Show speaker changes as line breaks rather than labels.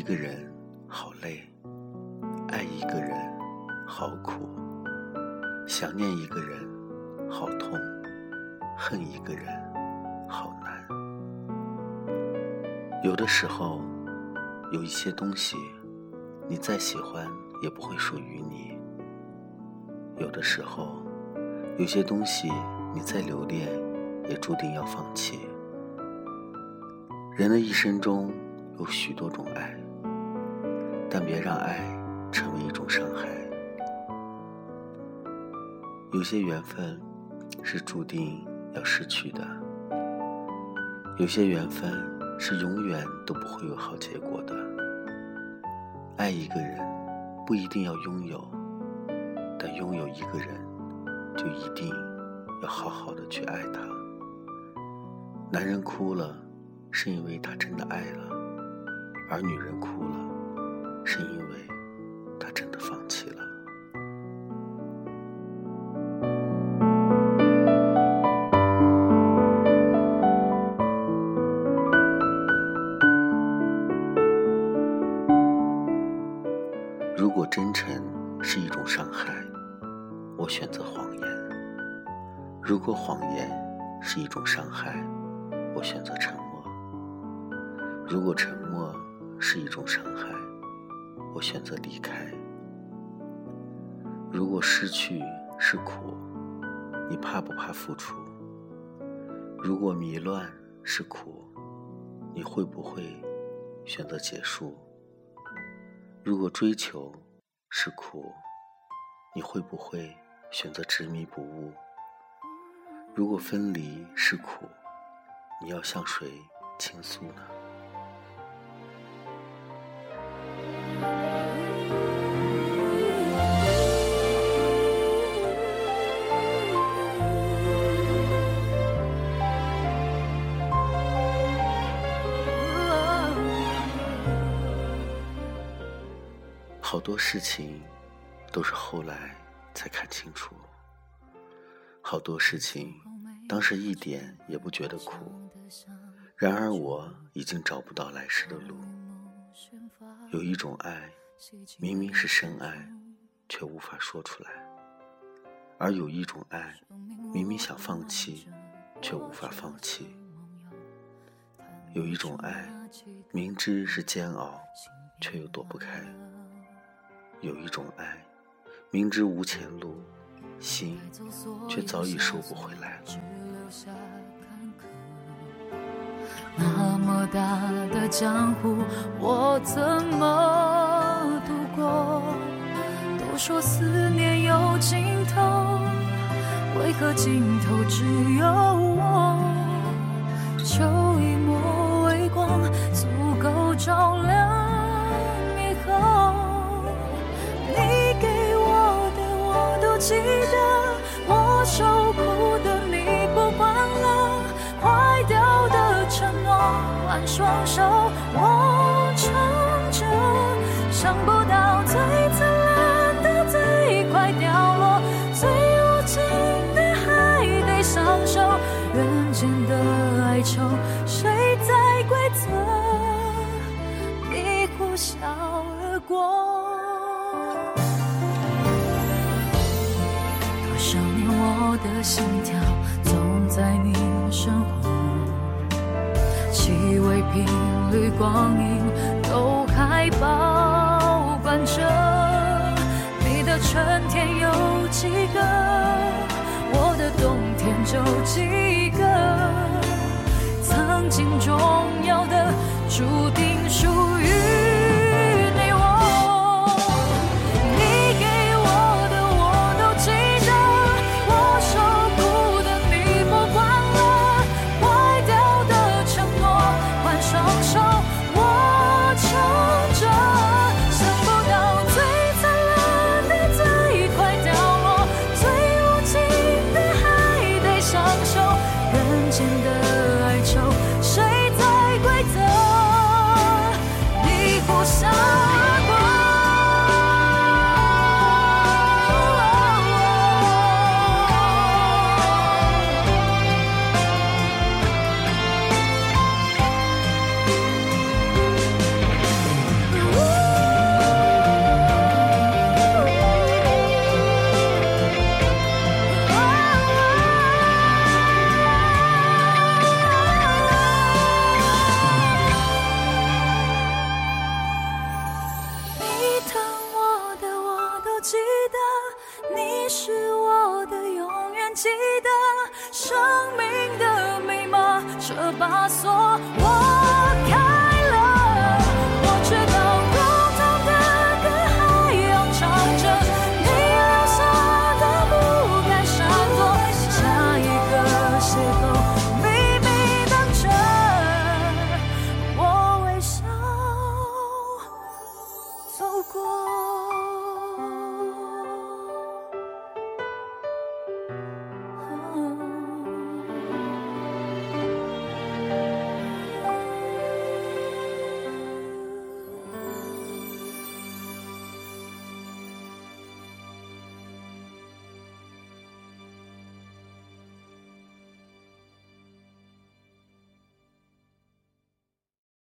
一个人好累，爱一个人好苦，想念一个人好痛，恨一个人好难。有的时候，有一些东西，你再喜欢也不会属于你；有的时候，有些东西你再留恋，也注定要放弃。人的一生中。有许多种爱，但别让爱成为一种伤害。有些缘分是注定要失去的，有些缘分是永远都不会有好结果的。爱一个人不一定要拥有，但拥有一个人就一定要好好的去爱他。男人哭了，是因为他真的爱了。而女人哭了，是因为他真的放弃了。如果真诚是一种伤害，我选择谎言；如果谎言是一种伤害，我选择沉默；如果沉默，是一种伤害，我选择离开。如果失去是苦，你怕不怕付出？如果迷乱是苦，你会不会选择结束？如果追求是苦，你会不会选择执迷不悟？如果分离是苦，你要向谁倾诉呢？好多事情都是后来才看清楚，好多事情当时一点也不觉得苦，然而我已经找不到来时的路。有一种爱，明明是深爱，却无法说出来；而有一种爱，明明想放弃，却无法放弃。有一种爱，明知是煎熬，却又躲不开。有一种爱，明知无前路，心却早已收不回来了。
那么大的江湖，我怎么度过？都说思念有尽头，为何尽头只有我？受苦的你不管了，坏掉的承诺换双手我撑着，想不心跳总在你身后，气味、频率、光阴都还保管着。你的春天有几个？我的冬天就几个。曾经重要的，注定。枷锁